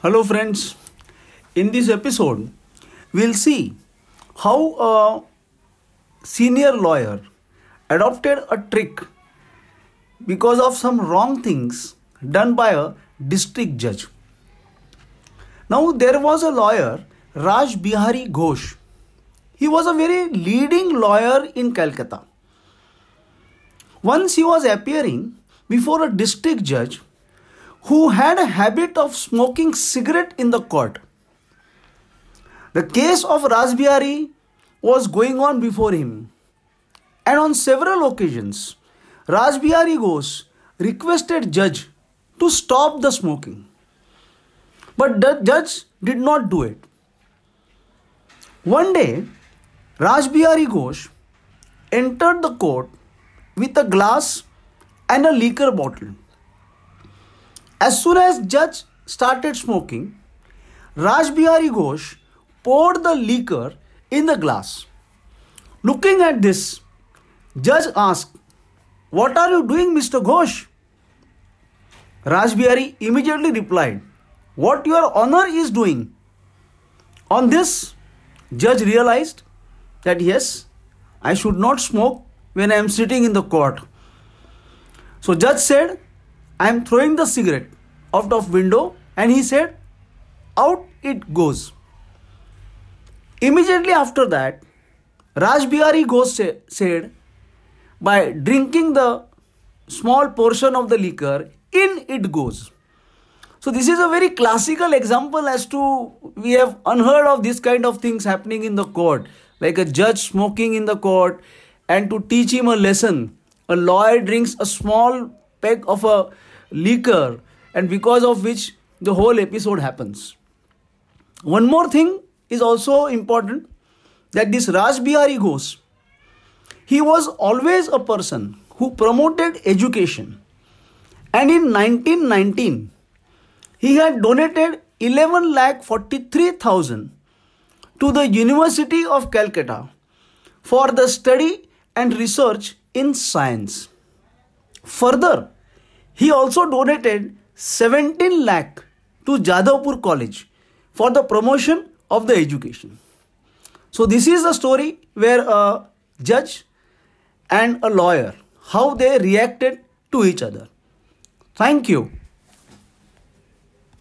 Hello, friends. In this episode, we'll see how a senior lawyer adopted a trick because of some wrong things done by a district judge. Now, there was a lawyer, Raj Bihari Ghosh. He was a very leading lawyer in Calcutta. Once he was appearing before a district judge who had a habit of smoking cigarette in the court. The case of Rajbihari was going on before him, and on several occasions, Rajbihari Ghosh requested judge to stop the smoking, but the judge did not do it. One day, Rajbihari Ghosh entered the court with a glass and a liquor bottle. As soon as judge started smoking, Raj Bihari Ghosh poured the liquor in the glass. Looking at this, judge asked, What are you doing, Mr. Ghosh? Raj Bihari immediately replied, What your honor is doing. On this, judge realized that yes, I should not smoke when I am sitting in the court. So judge said, I am throwing the cigarette out of window and he said, out it goes. Immediately after that, Raj Bihari Ghosh said, by drinking the small portion of the liquor, in it goes. So this is a very classical example as to we have unheard of this kind of things happening in the court, like a judge smoking in the court, and to teach him a lesson, a lawyer drinks a small peg of a liquor and because of which the whole episode happens. One more thing is also important that this Raj Bihari Ghosh, he was always a person who promoted education. And in 1919, he had donated 11 lakh 43,000 to the University of Calcutta for the study and research in science. Further, he also donated 17 lakh to Jadavpur College for the promotion of the education. So this is a story where a judge and a lawyer how they reacted to each other. Thank you.